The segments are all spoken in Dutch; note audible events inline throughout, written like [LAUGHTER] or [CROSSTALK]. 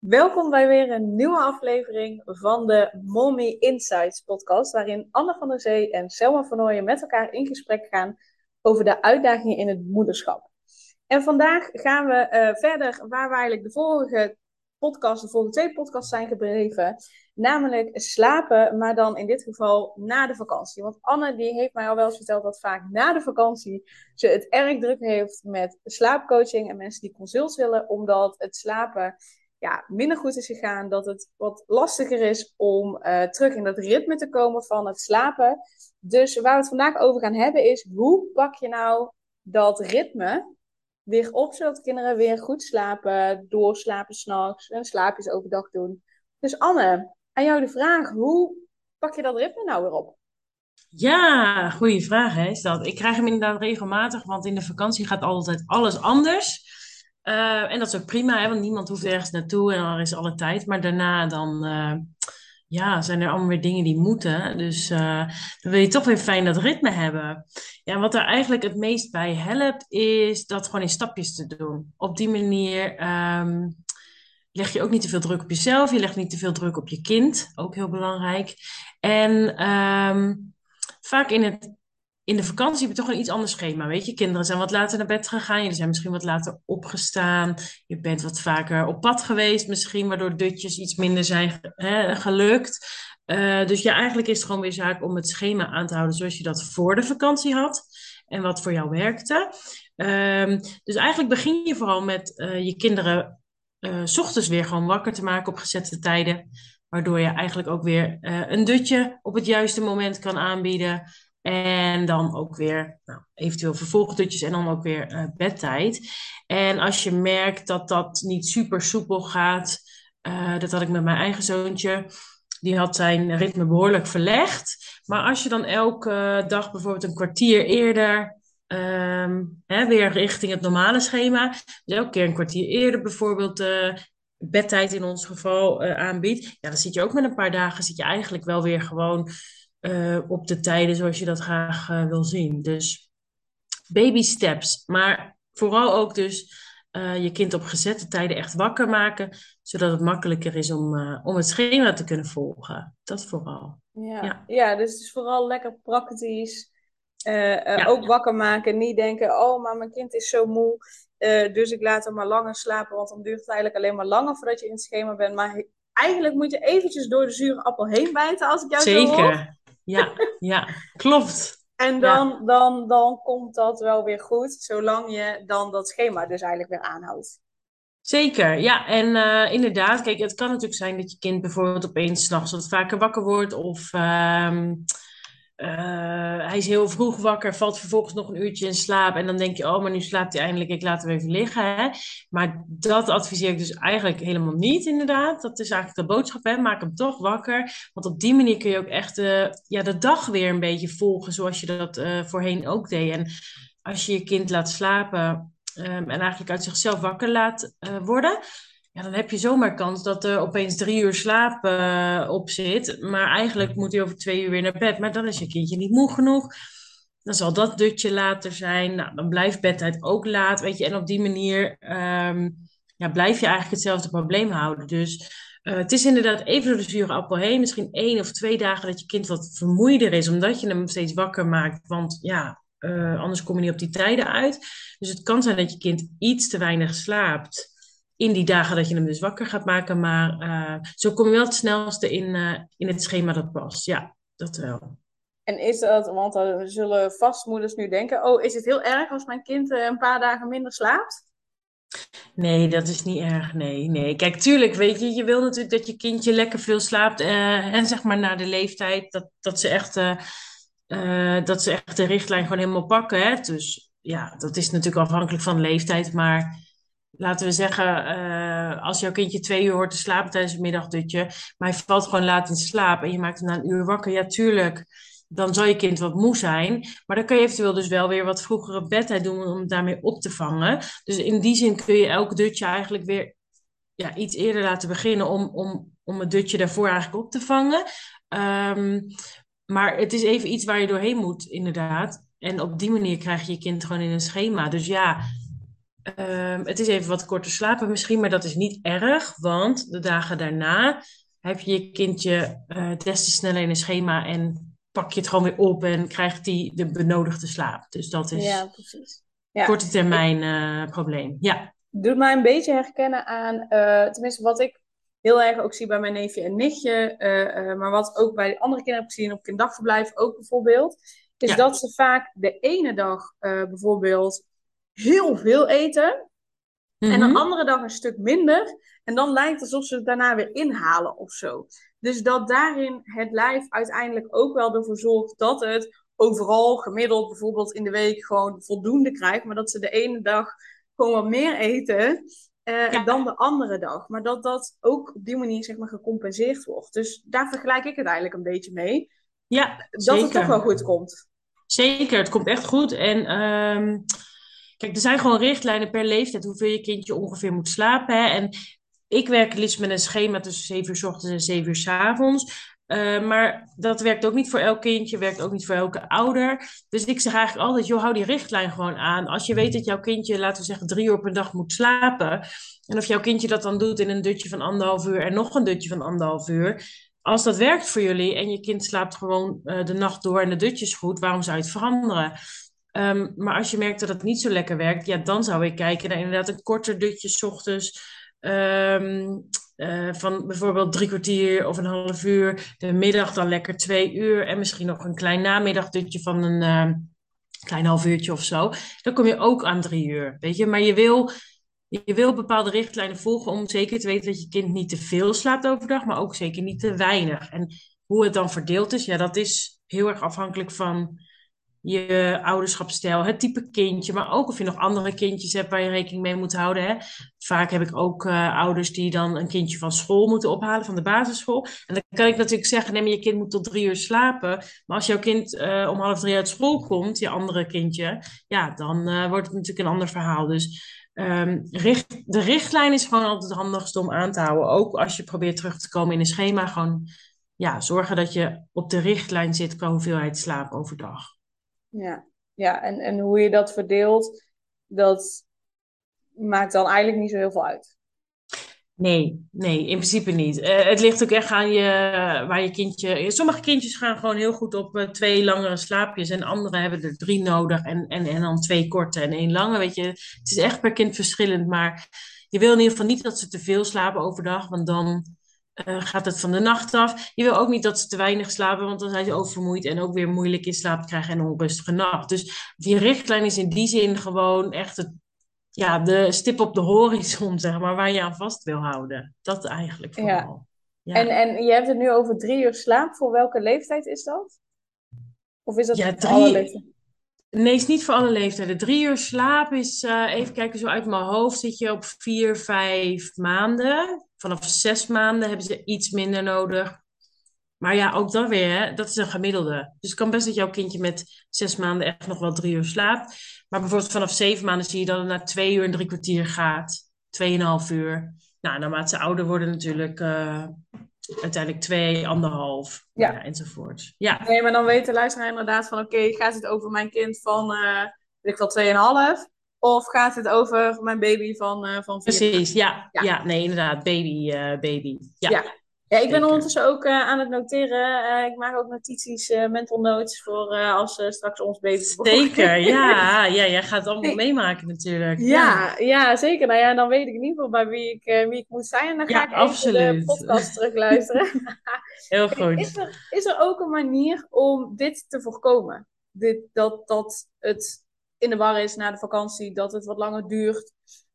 Welkom bij weer een nieuwe aflevering van de Mommy Insights podcast, waarin Anne van der Zee en Selma van Ooyen met elkaar in gesprek gaan over de uitdagingen in het moederschap. En vandaag gaan we uh, verder waar we eigenlijk de vorige podcast, de vorige twee podcasts zijn gebleven, namelijk slapen, maar dan in dit geval na de vakantie. Want Anne die heeft mij al wel eens verteld dat vaak na de vakantie ze het erg druk heeft met slaapcoaching en mensen die consults willen, omdat het slapen ja, minder goed is gegaan. Dat het wat lastiger is om uh, terug in dat ritme te komen van het slapen. Dus waar we het vandaag over gaan hebben is hoe pak je nou dat ritme weer op, zodat kinderen weer goed slapen, doorslapen s'nachts en slaapjes overdag doen. Dus Anne, aan jou de vraag, hoe pak je dat ritme nou weer op? Ja, goede vraag hè, is dat. Ik krijg hem inderdaad regelmatig, want in de vakantie gaat altijd alles anders. Uh, en dat is ook prima, hè, want niemand hoeft ergens naartoe en er is alle tijd. Maar daarna dan uh, ja, zijn er allemaal weer dingen die moeten. Dus uh, dan wil je toch weer fijn dat ritme hebben. Ja, wat er eigenlijk het meest bij helpt, is dat gewoon in stapjes te doen. Op die manier um, leg je ook niet te veel druk op jezelf. Je legt niet te veel druk op je kind, ook heel belangrijk. En um, vaak in het in de vakantie heb je toch een iets ander schema. Weet je, kinderen zijn wat later naar bed gegaan. Jullie zijn misschien wat later opgestaan. Je bent wat vaker op pad geweest, misschien, waardoor dutjes iets minder zijn hè, gelukt. Uh, dus ja, eigenlijk is het gewoon weer zaak om het schema aan te houden zoals je dat voor de vakantie had. En wat voor jou werkte. Um, dus eigenlijk begin je vooral met uh, je kinderen uh, s ochtends weer gewoon wakker te maken op gezette tijden. Waardoor je eigenlijk ook weer een dutje op het juiste moment kan aanbieden. En dan ook weer nou, eventueel vervolgdutjes en dan ook weer uh, bedtijd. En als je merkt dat dat niet super soepel gaat, uh, dat had ik met mijn eigen zoontje. Die had zijn ritme behoorlijk verlegd. Maar als je dan elke dag bijvoorbeeld een kwartier eerder um, hè, weer richting het normale schema, dus elke keer een kwartier eerder bijvoorbeeld uh, bedtijd in ons geval aanbiedt, ja, dan zit je ook met een paar dagen, zit je eigenlijk wel weer gewoon uh, op de tijden zoals je dat graag uh, wil zien. Dus baby steps. Maar vooral ook dus uh, je kind op gezette tijden echt wakker maken, zodat het makkelijker is om, om het schema te kunnen volgen. Dat vooral. Ja, ja. ja dus het is vooral lekker praktisch. Ja. Ook wakker maken. Niet denken, oh, maar mijn kind is zo moe. dus ik laat hem maar langer slapen, want dan duurt het eigenlijk alleen maar langer voordat je in het schema bent. Maar eigenlijk moet je eventjes door de zure appel heen bijten, als ik jou Zeker. zo hoor. Ja, ja, klopt. En dan, ja. dan, dan komt dat wel weer goed, zolang je dan dat schema dus eigenlijk weer aanhoudt. Zeker, ja. En uh, inderdaad, kijk, het kan natuurlijk zijn dat je kind bijvoorbeeld opeens s'nachts wat vaker wakker wordt. Of uh, uh, hij is heel vroeg wakker, valt vervolgens nog een uurtje in slaap. En dan denk je, oh, maar nu slaapt hij eindelijk, ik laat hem even liggen. Hè? Maar dat adviseer ik dus eigenlijk helemaal niet, inderdaad. Dat is eigenlijk de boodschap, hè? maak hem toch wakker. Want op die manier kun je ook echt uh, ja, de dag weer een beetje volgen, zoals je dat uh, voorheen ook deed. En als je je kind laat slapen um, en eigenlijk uit zichzelf wakker laat worden dan heb je zomaar kans dat er opeens drie uur slaap uh, op zit. Maar eigenlijk moet hij over twee uur weer naar bed. Maar dan is je kindje niet moe genoeg. Dan zal dat dutje later zijn. Nou, dan blijft bedtijd ook laat. Weet je, en op die manier um, ja, blijf je eigenlijk hetzelfde probleem houden. Dus uh, het is inderdaad even door de zure appel heen. Misschien één of twee dagen dat je kind wat vermoeider is. Omdat je hem steeds wakker maakt. Want ja, uh, anders kom je niet op die tijden uit. Dus het kan zijn dat je kind iets te weinig slaapt in die dagen dat je hem dus wakker gaat maken. Maar uh, zo kom je wel het snelste in, uh, in het schema dat past. Ja, dat wel. En is dat, want dan zullen vastmoeders nu denken: oh, is het heel erg als mijn kind uh, een paar dagen minder slaapt? Nee, dat is niet erg. Nee, nee. Kijk, tuurlijk, weet je, je wil natuurlijk dat je kindje lekker veel slaapt. en zeg maar na de leeftijd dat, dat ze echt. dat ze echt de richtlijn gewoon helemaal pakken. Hè? Dus ja, dat is natuurlijk afhankelijk van de leeftijd. Maar laten we zeggen, uh, als jouw kindje twee uur hoort te slapen tijdens het middagdutje, maar hij valt gewoon laat in slaap en je maakt hem na een uur wakker, ja, tuurlijk, dan zal je kind wat moe zijn. Maar dan kan je eventueel dus wel weer wat vroegere bedtijd doen om het daarmee op te vangen. Dus in die zin kun je elk dutje eigenlijk weer ja, iets eerder laten beginnen om, om, om het dutje daarvoor eigenlijk op te vangen. Um, maar het is even iets waar je doorheen moet, inderdaad. En op die manier krijg je je kind gewoon in een schema. Dus ja, Ehm, het is even wat korter slapen misschien, maar dat is niet erg, want de dagen daarna heb je je kindje uh, des te sneller in een schema en pak je het gewoon weer op en krijgt die de benodigde slaap. Dus dat is ja, precies. Ja. korte termijn uh, probleem. Ja. Doet mij een beetje herkennen aan, uh, tenminste wat ik heel erg ook zie bij mijn neefje en nichtje, maar wat ook bij andere kinderen heb gezien op kinderdagverblijf ook bijvoorbeeld, is dat ze vaak de ene dag bijvoorbeeld heel veel eten. En de mhm. andere dag een stuk minder. En dan lijkt het alsof ze het daarna weer inhalen of zo. Dus dat daarin het lijf uiteindelijk ook wel ervoor zorgt dat het overal gemiddeld bijvoorbeeld in de week gewoon voldoende krijgt. Maar dat ze de ene dag gewoon wat meer eten uh, dan de andere dag. Maar dat dat ook op die manier zeg maar gecompenseerd wordt. Dus daar vergelijk ik het eigenlijk een beetje mee. Ja, dat het toch wel goed komt. Zeker, het komt echt goed. En ehm, Kijk, er zijn gewoon richtlijnen per leeftijd hoeveel je kindje ongeveer moet slapen. Hè? En ik werk liefst met een schema tussen 7 uur s ochtends en 7 uur s avonds. Uh, maar dat werkt ook niet voor elk kindje, werkt ook niet voor elke ouder. Dus ik zeg eigenlijk altijd, joh, hou die richtlijn gewoon aan. Als je weet dat jouw kindje, laten we zeggen, drie uur per dag moet slapen. En of jouw kindje dat dan doet in een dutje van anderhalf uur en nog een dutje van anderhalf uur. Als dat werkt voor jullie en je kind slaapt gewoon uh, de nacht door en de dutjes goed, waarom zou je het veranderen? Ehm, maar als je merkt dat het niet zo lekker werkt, ja, dan zou ik kijken naar inderdaad een korter dutje s ochtends. Um, uh, van bijvoorbeeld drie kwartier of een half uur. De middag dan lekker twee uur. En misschien nog een klein namiddagdutje van een uh, klein half uurtje of zo. Dan kom je ook aan drie uur. Weet je, maar je wil, je wil bepaalde richtlijnen volgen om zeker te weten dat je kind niet te veel slaapt overdag, maar ook zeker niet te weinig. En hoe het dan verdeeld is, ja, dat is heel erg afhankelijk van je ouderschapstijl, het type kindje, maar ook of je nog andere kindjes hebt waar je rekening mee moet houden. Hè. Vaak heb ik ook uh, ouders die dan een kindje van school moeten ophalen, van de basisschool. En dan kan ik natuurlijk zeggen, neem je kind moet tot drie uur slapen. Maar als jouw kind uh, om half drie uit school komt, je andere kindje, ja, dan uh, wordt het natuurlijk een ander verhaal. Dus um, richt, de richtlijn is gewoon altijd het handigste om aan te houden. Ook als je probeert terug te komen in een schema, gewoon ja, zorgen dat je op de richtlijn zit qua hoeveelheid slaap overdag. Ja, ja en, en hoe je dat verdeelt, dat maakt dan eigenlijk niet zo heel veel uit. Nee, nee, in principe niet. Uh, het ligt ook echt aan je, waar je kindje. Sommige kindjes gaan gewoon heel goed op uh, twee langere slaapjes. En andere hebben er drie nodig. En, en, en dan twee korte en één lange. Weet je, het is echt per kind verschillend. Maar je wil in ieder geval niet dat ze te veel slapen overdag. Want dan uh, gaat het van de nacht af. Je wil ook niet dat ze te weinig slapen, want dan zijn ze oververmoeid en ook weer moeilijk in slaap krijgen en een onrustige nacht. Dus die richtlijn is in die zin gewoon echt het, ja, de stip op de horizon, zeg maar, waar je aan vast wil houden. Dat eigenlijk vooral. Ja. En, en je hebt het nu over drie uur slaap. Voor welke leeftijd is dat? Of is dat ja, drie... alle leeftijden? Nee, is niet voor alle leeftijden. Drie uur slaap is, uh, even kijken, zo uit mijn hoofd zit je op vier, vijf maanden. Vanaf zes maanden hebben ze iets minder nodig. Maar ja, ook dan weer, dat is een gemiddelde. Dus het kan best dat jouw kindje met zes maanden echt nog wel drie uur slaapt. Maar bijvoorbeeld vanaf zeven maanden zie je dat het naar twee uur en drie kwartier gaat. Tweeënhalf uur. Nou, naarmate ze ouder worden natuurlijk, uh, uiteindelijk twee, anderhalf ja. ja. enzovoort. Ja. Nee, maar dan weet de luisteraar inderdaad van oké, gaat het over mijn kind van, uh, weet ik wel, tweeënhalf? Of gaat het over mijn baby van, uh, van vier? Precies, ja. ja. nee, inderdaad. Baby, uh, baby. Ja. ja. Ja, ik ben ondertussen ook uh, aan het noteren. ik maak ook notities, mental notes voor als straks ons baby Zeker, [LAUGHS] ja. ja. Jij gaat het allemaal meemaken natuurlijk. Ja, ja, ja. zeker. Nou ja, dan weet ik in ieder geval bij wie ik, wie ik moet zijn. En dan ga ik absoluut. even de podcast terugluisteren. [LAUGHS] Heel goed. Is er, is er ook een manier om dit te voorkomen? Dit, dat, dat het in de war is na de vakantie, dat het wat langer duurt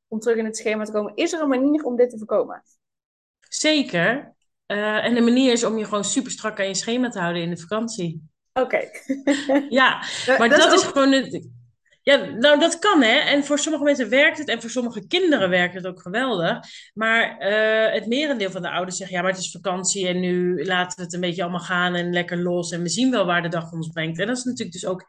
om terug in het schema te komen. Is er een manier om dit te voorkomen? Zeker. Uh, en de manier is om je gewoon super strak aan je schema te houden in de vakantie. Oké. ja, [LAUGHS] maar dat, is, gewoon het. Ja, nou dat kan hè. En voor sommige mensen werkt het en voor sommige kinderen werkt het ook geweldig. Maar uh, het merendeel van de ouders zegt ja, maar het is vakantie en nu laten we het een beetje allemaal gaan en lekker los en we zien wel waar de dag ons brengt. En dat is natuurlijk dus ook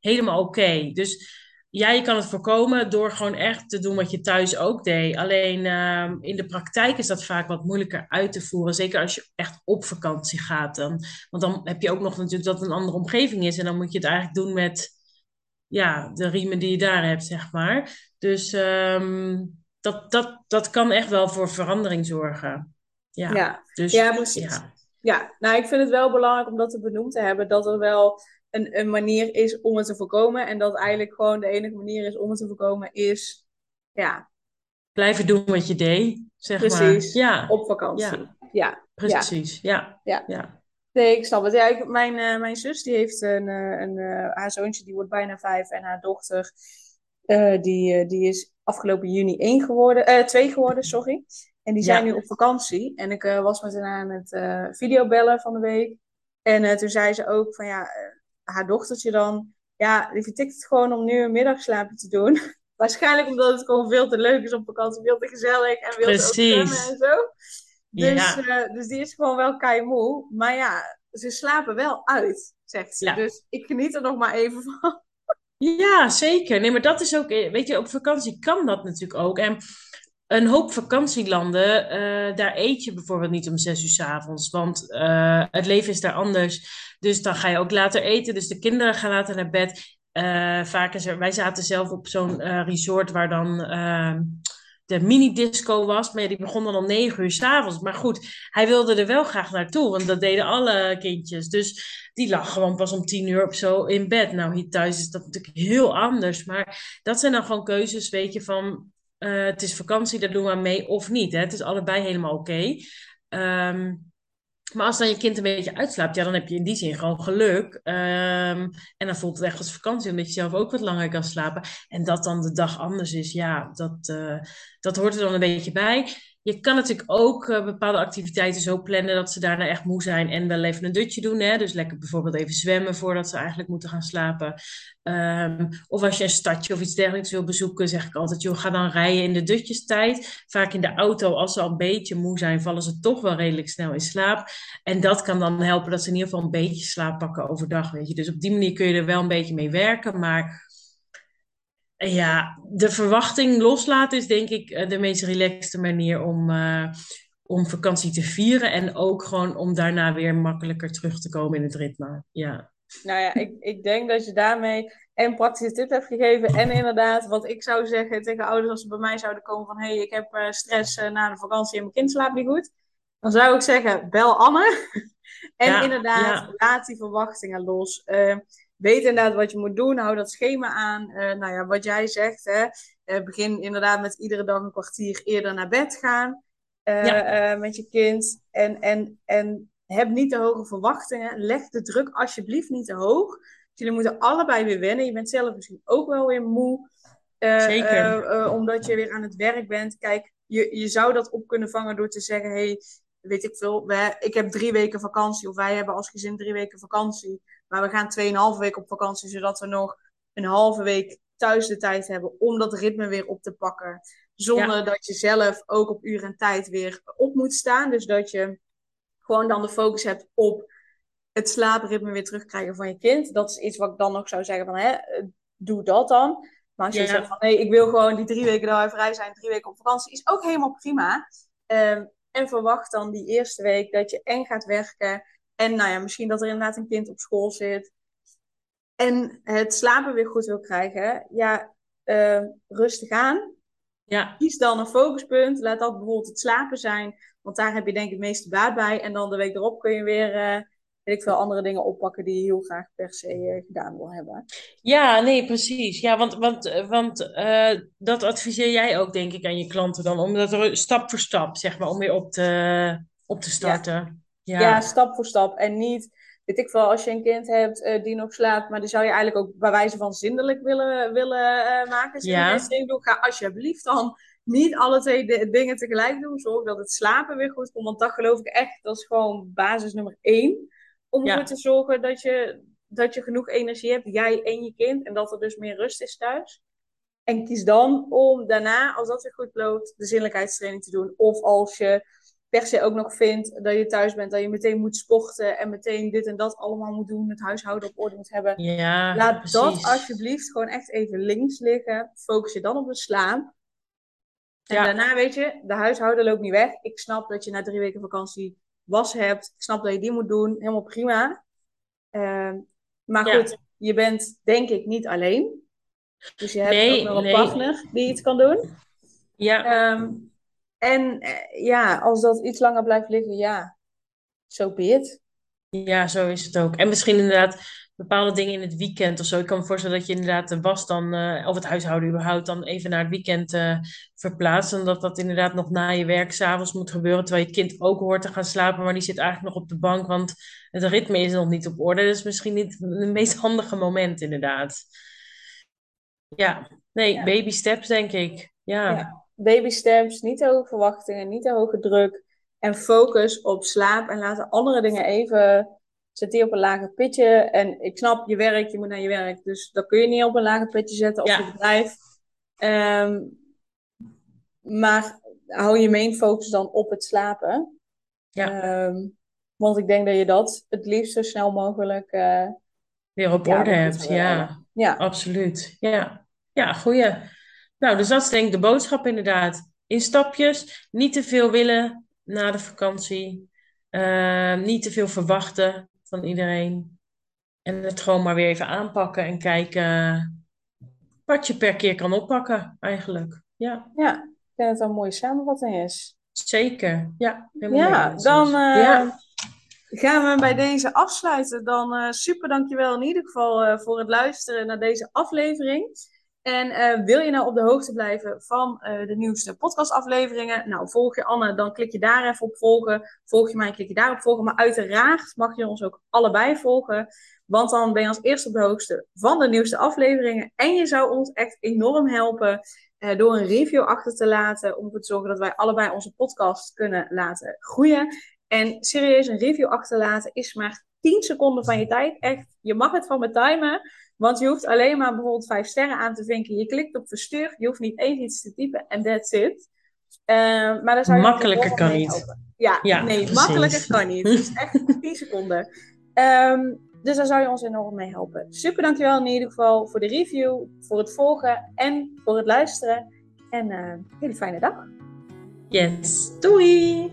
helemaal oké. Dus ja, je kan het voorkomen door gewoon echt te doen wat je thuis ook deed. Alleen uh, in de praktijk is dat vaak wat moeilijker uit te voeren. Zeker als je echt op vakantie gaat. Dan, want dan heb je ook nog natuurlijk dat het een andere omgeving is. En dan moet je het eigenlijk doen met ja, de riemen die je daar hebt, zeg maar. Dus ehm, dat, dat, dat kan echt wel voor verandering zorgen. Ja, Ja, dus ja, precies. ja, Ja, nou, ik vind het wel belangrijk om dat te benoemd te hebben, dat er wel een, een manier is om het te voorkomen. En dat eigenlijk gewoon de enige manier is om het te voorkomen is, ja, blijven doen wat je deed, zeg maar. precies, Ja, op vakantie. ja, precies. Ja, ja. ja, Nee, ik snap het. Ja, ik, mijn, eh, mijn zus die heeft een, eh, een, eh, haar zoontje die wordt bijna vijf en haar dochter die, die is afgelopen juni één geworden, eh, twee geworden, sorry. En die zijn nu op vakantie. En ik was met haar aan het videobellen van de week. En toen zei ze ook van ja, haar dochtertje dan, ja, die vertikt het gewoon om nu een middagslaapje te doen. [LAUGHS] Waarschijnlijk omdat het gewoon veel te leuk is op vakantie, veel te gezellig en zwemmen precies. en zo. Dus, Ja, eh, dus die is gewoon wel keimoe. Maar ja, ze slapen wel uit, zegt ze. ja. Dus ik geniet er nog maar even van. Ja, zeker. Nee, maar dat is ook, eh, weet je, op vakantie kan dat natuurlijk ook. En een hoop vakantielanden, eh, daar eet je bijvoorbeeld niet om zes uur 's avonds, want eh, het leven is daar anders. Dus dan ga je ook later eten. Dus de kinderen gaan later naar bed. Eh, vaak is er, wij zaten zelf op zo'n resort waar dan eh, de mini-disco was, maar die begon dan om negen uur 's avonds. Maar goed, hij wilde er wel graag naartoe, want dat deden alle kindjes. Dus die lag gewoon pas om tien uur of zo in bed. Nou, hier thuis is dat natuurlijk heel anders. Maar dat zijn dan gewoon keuzes, weet je, van eh, het is vakantie, daar doen we mee of niet. Hè? Het is allebei helemaal oké. Ehm, maar als dan je kind een beetje uitslaapt, ja, dan heb je in die zin gewoon geluk. Ehm, en dan voelt het echt als vakantie, omdat je zelf ook wat langer kan slapen. En dat dan de dag anders is, ja, dat, eh, dat hoort er dan een beetje bij. Je kan natuurlijk ook eh, bepaalde activiteiten zo plannen dat ze daarna echt moe zijn en wel even een dutje doen. Hè? Dus lekker bijvoorbeeld even zwemmen voordat ze eigenlijk moeten gaan slapen. Ehm, of als je een stadje of iets dergelijks wil bezoeken, zeg ik altijd, joh, ga dan rijden in de dutjestijd. Vaak in de auto, als ze al een beetje moe zijn, vallen ze toch wel redelijk snel in slaap. En dat kan dan helpen dat ze in ieder geval een beetje slaap pakken overdag, weet je. Dus op die manier kun je er wel een beetje mee werken. Maar ja, de verwachting loslaten is denk ik eh, de meest relaxte manier om, eh, om vakantie te vieren. En ook gewoon om daarna weer makkelijker terug te komen in het ritme. Ja, Nou ja, ik, ik denk dat je daarmee en praktische tip hebt gegeven. En inderdaad, wat ik zou zeggen tegen ouders als ze bij mij zouden komen van... hé, hey, ik heb eh, stress na de vakantie en mijn kind slaapt niet goed. Dan zou ik zeggen, bel Anne. [LAUGHS] En ja, inderdaad, ja, laat die verwachtingen los. Eh, weet inderdaad wat je moet doen. Hou dat schema aan. Eh, nou ja, wat jij zegt, hè. Eh, begin inderdaad met iedere dag een kwartier eerder naar bed gaan. ja, eh, met je kind. En, en, en heb niet te hoge verwachtingen. Leg de druk alsjeblieft niet te hoog. Jullie moeten allebei weer wennen. Je bent zelf misschien ook wel weer moe. eh, zeker. omdat je weer aan het werk bent. Kijk, je, je zou dat op kunnen vangen door te zeggen: hey, weet ik veel, wij, ik heb drie weken vakantie. Of wij hebben als gezin drie weken vakantie. Maar we gaan tweeënhalve week op vakantie, zodat we nog een halve week thuis de tijd hebben om dat ritme weer op te pakken. Zonder Ja, dat je zelf ook op uur en tijd weer op moet staan. Dus dat je gewoon dan de focus hebt op het slaapritme weer terugkrijgen van je kind. Dat is iets wat ik dan nog zou zeggen van, hè, eh, doe dat dan. Maar als je zegt van, nee, ik wil gewoon die drie weken dat wij vrij zijn, drie weken op vakantie, is ook helemaal prima. Ehm, en verwacht dan die eerste week dat je en gaat werken. En nou ja, misschien dat er inderdaad een kind op school zit. En het slapen weer goed wil krijgen. Ja, ehm, rustig aan. ja. Kies dan een focuspunt. Laat dat bijvoorbeeld het slapen zijn. Want daar heb je denk ik het meeste baat bij. En dan de week erop kun je weer, eh weet ik veel, andere dingen oppakken die je heel graag per se eh, gedaan wil hebben. Ja, nee, precies. Ja, want, want, eh, want eh, dat adviseer jij ook, denk ik, aan je klanten dan, om dat er stap voor stap, zeg maar, om weer op te, op te starten. ja, Ja, stap voor stap. En niet, weet ik veel, als je een kind hebt die nog slaapt, maar die zou je eigenlijk ook bij wijze van zindelijk willen, willen eh, maken. ja. Ga alsjeblieft dan niet alle twee de- dingen tegelijk doen. Zorg dat het slapen weer goed komt. Want dat geloof ik echt, dat is gewoon basis nummer één. Om ervoor te zorgen dat je, dat je genoeg energie hebt, jij en je kind. En dat er dus meer rust is thuis. En kies dan om daarna, als dat weer goed loopt, de zinnelijkheidstraining te doen. Of als je per se ook nog vindt dat je thuis bent, dat je meteen moet sporten en meteen dit en dat allemaal moet doen, het huishouden op orde moet hebben. ja, Laat dat alsjeblieft gewoon echt even links liggen. Focus je dan op de slaap. En Ja, daarna weet je, de huishouden loopt niet weg. Ik snap dat je na drie weken vakantie was hebt. Ik snap dat je die moet doen. Helemaal prima. Ehm, maar ja, goed, je bent denk ik niet alleen. Dus je hebt Nee, ook nog een partner die iets kan doen. Ja, Ehm, en eh, ja, als dat iets langer blijft liggen, ja, so be it. ja, zo is het ook. En misschien inderdaad bepaalde dingen in het weekend of zo. Ik kan me voorstellen dat je inderdaad de was dan, eh, of het huishouden überhaupt, dan even naar het weekend eh, verplaatst. Omdat dat inderdaad nog na je werk s'avonds moet gebeuren. Terwijl je kind ook hoort te gaan slapen, maar die zit eigenlijk nog op de bank, want het ritme is nog niet op orde. Dat is misschien niet het meest [LAUGHS] handige moment, inderdaad. Ja, nee, Ja. baby steps, denk ik. Ja, Ja. Baby steps, niet te hoge verwachtingen, niet te hoge druk. En focus op slaap en laat de andere dingen even, zet die op een lager pitje. En ik snap je werk, je moet naar je werk. Dus dat kun je niet op een lager pitje zetten Ja. je bedrijf. Ehm, maar hou je main focus dan op het slapen. ja, Ehm, want ik denk dat je dat het liefst zo snel mogelijk eh, weer op orde hebt. Ja. Ja, Absoluut, ja. Ja, goeie. Nou, dus dat is denk ik de boodschap inderdaad. In stapjes, niet te veel willen na de vakantie. Eh, niet te veel verwachten van iedereen. En het gewoon maar weer even aanpakken en kijken wat je per keer kan oppakken, eigenlijk. Ja, ja, ik denk dat het een mooie samenvatting is. zeker. Ja, Ja, dan eh, ja, gaan we bij deze afsluiten. Dan eh, super dankjewel in ieder geval eh, voor het luisteren naar deze aflevering. En eh, wil je nou op de hoogte blijven van eh, de nieuwste podcastafleveringen? Nou, volg je Anne, dan klik je daar even op volgen. Volg je mij, klik je daarop volgen. Maar uiteraard mag je ons ook allebei volgen. Want dan ben je als eerste op de hoogte van de nieuwste afleveringen. En je zou ons echt enorm helpen eh, door een review achter te laten. Om ervoor te zorgen dat wij allebei onze podcast kunnen laten groeien. En serieus, een review achterlaten is maar 10 seconden van je tijd. Echt, je mag het van me timen. Want je hoeft alleen maar bijvoorbeeld 5 sterren aan te vinken. Je klikt op verstuur. Je hoeft niet eens iets te typen. En that's it. Eh, maar daar zou je Makkelijker kan niet. Ja, Ja, nee, precies. makkelijker kan niet. Het is [LAUGHS] echt 10 seconden. Ehm, dus daar zou je ons enorm mee helpen. Super dankjewel in ieder geval voor de review, voor het volgen en voor het luisteren. En eh hele fijne dag. yes. Doei!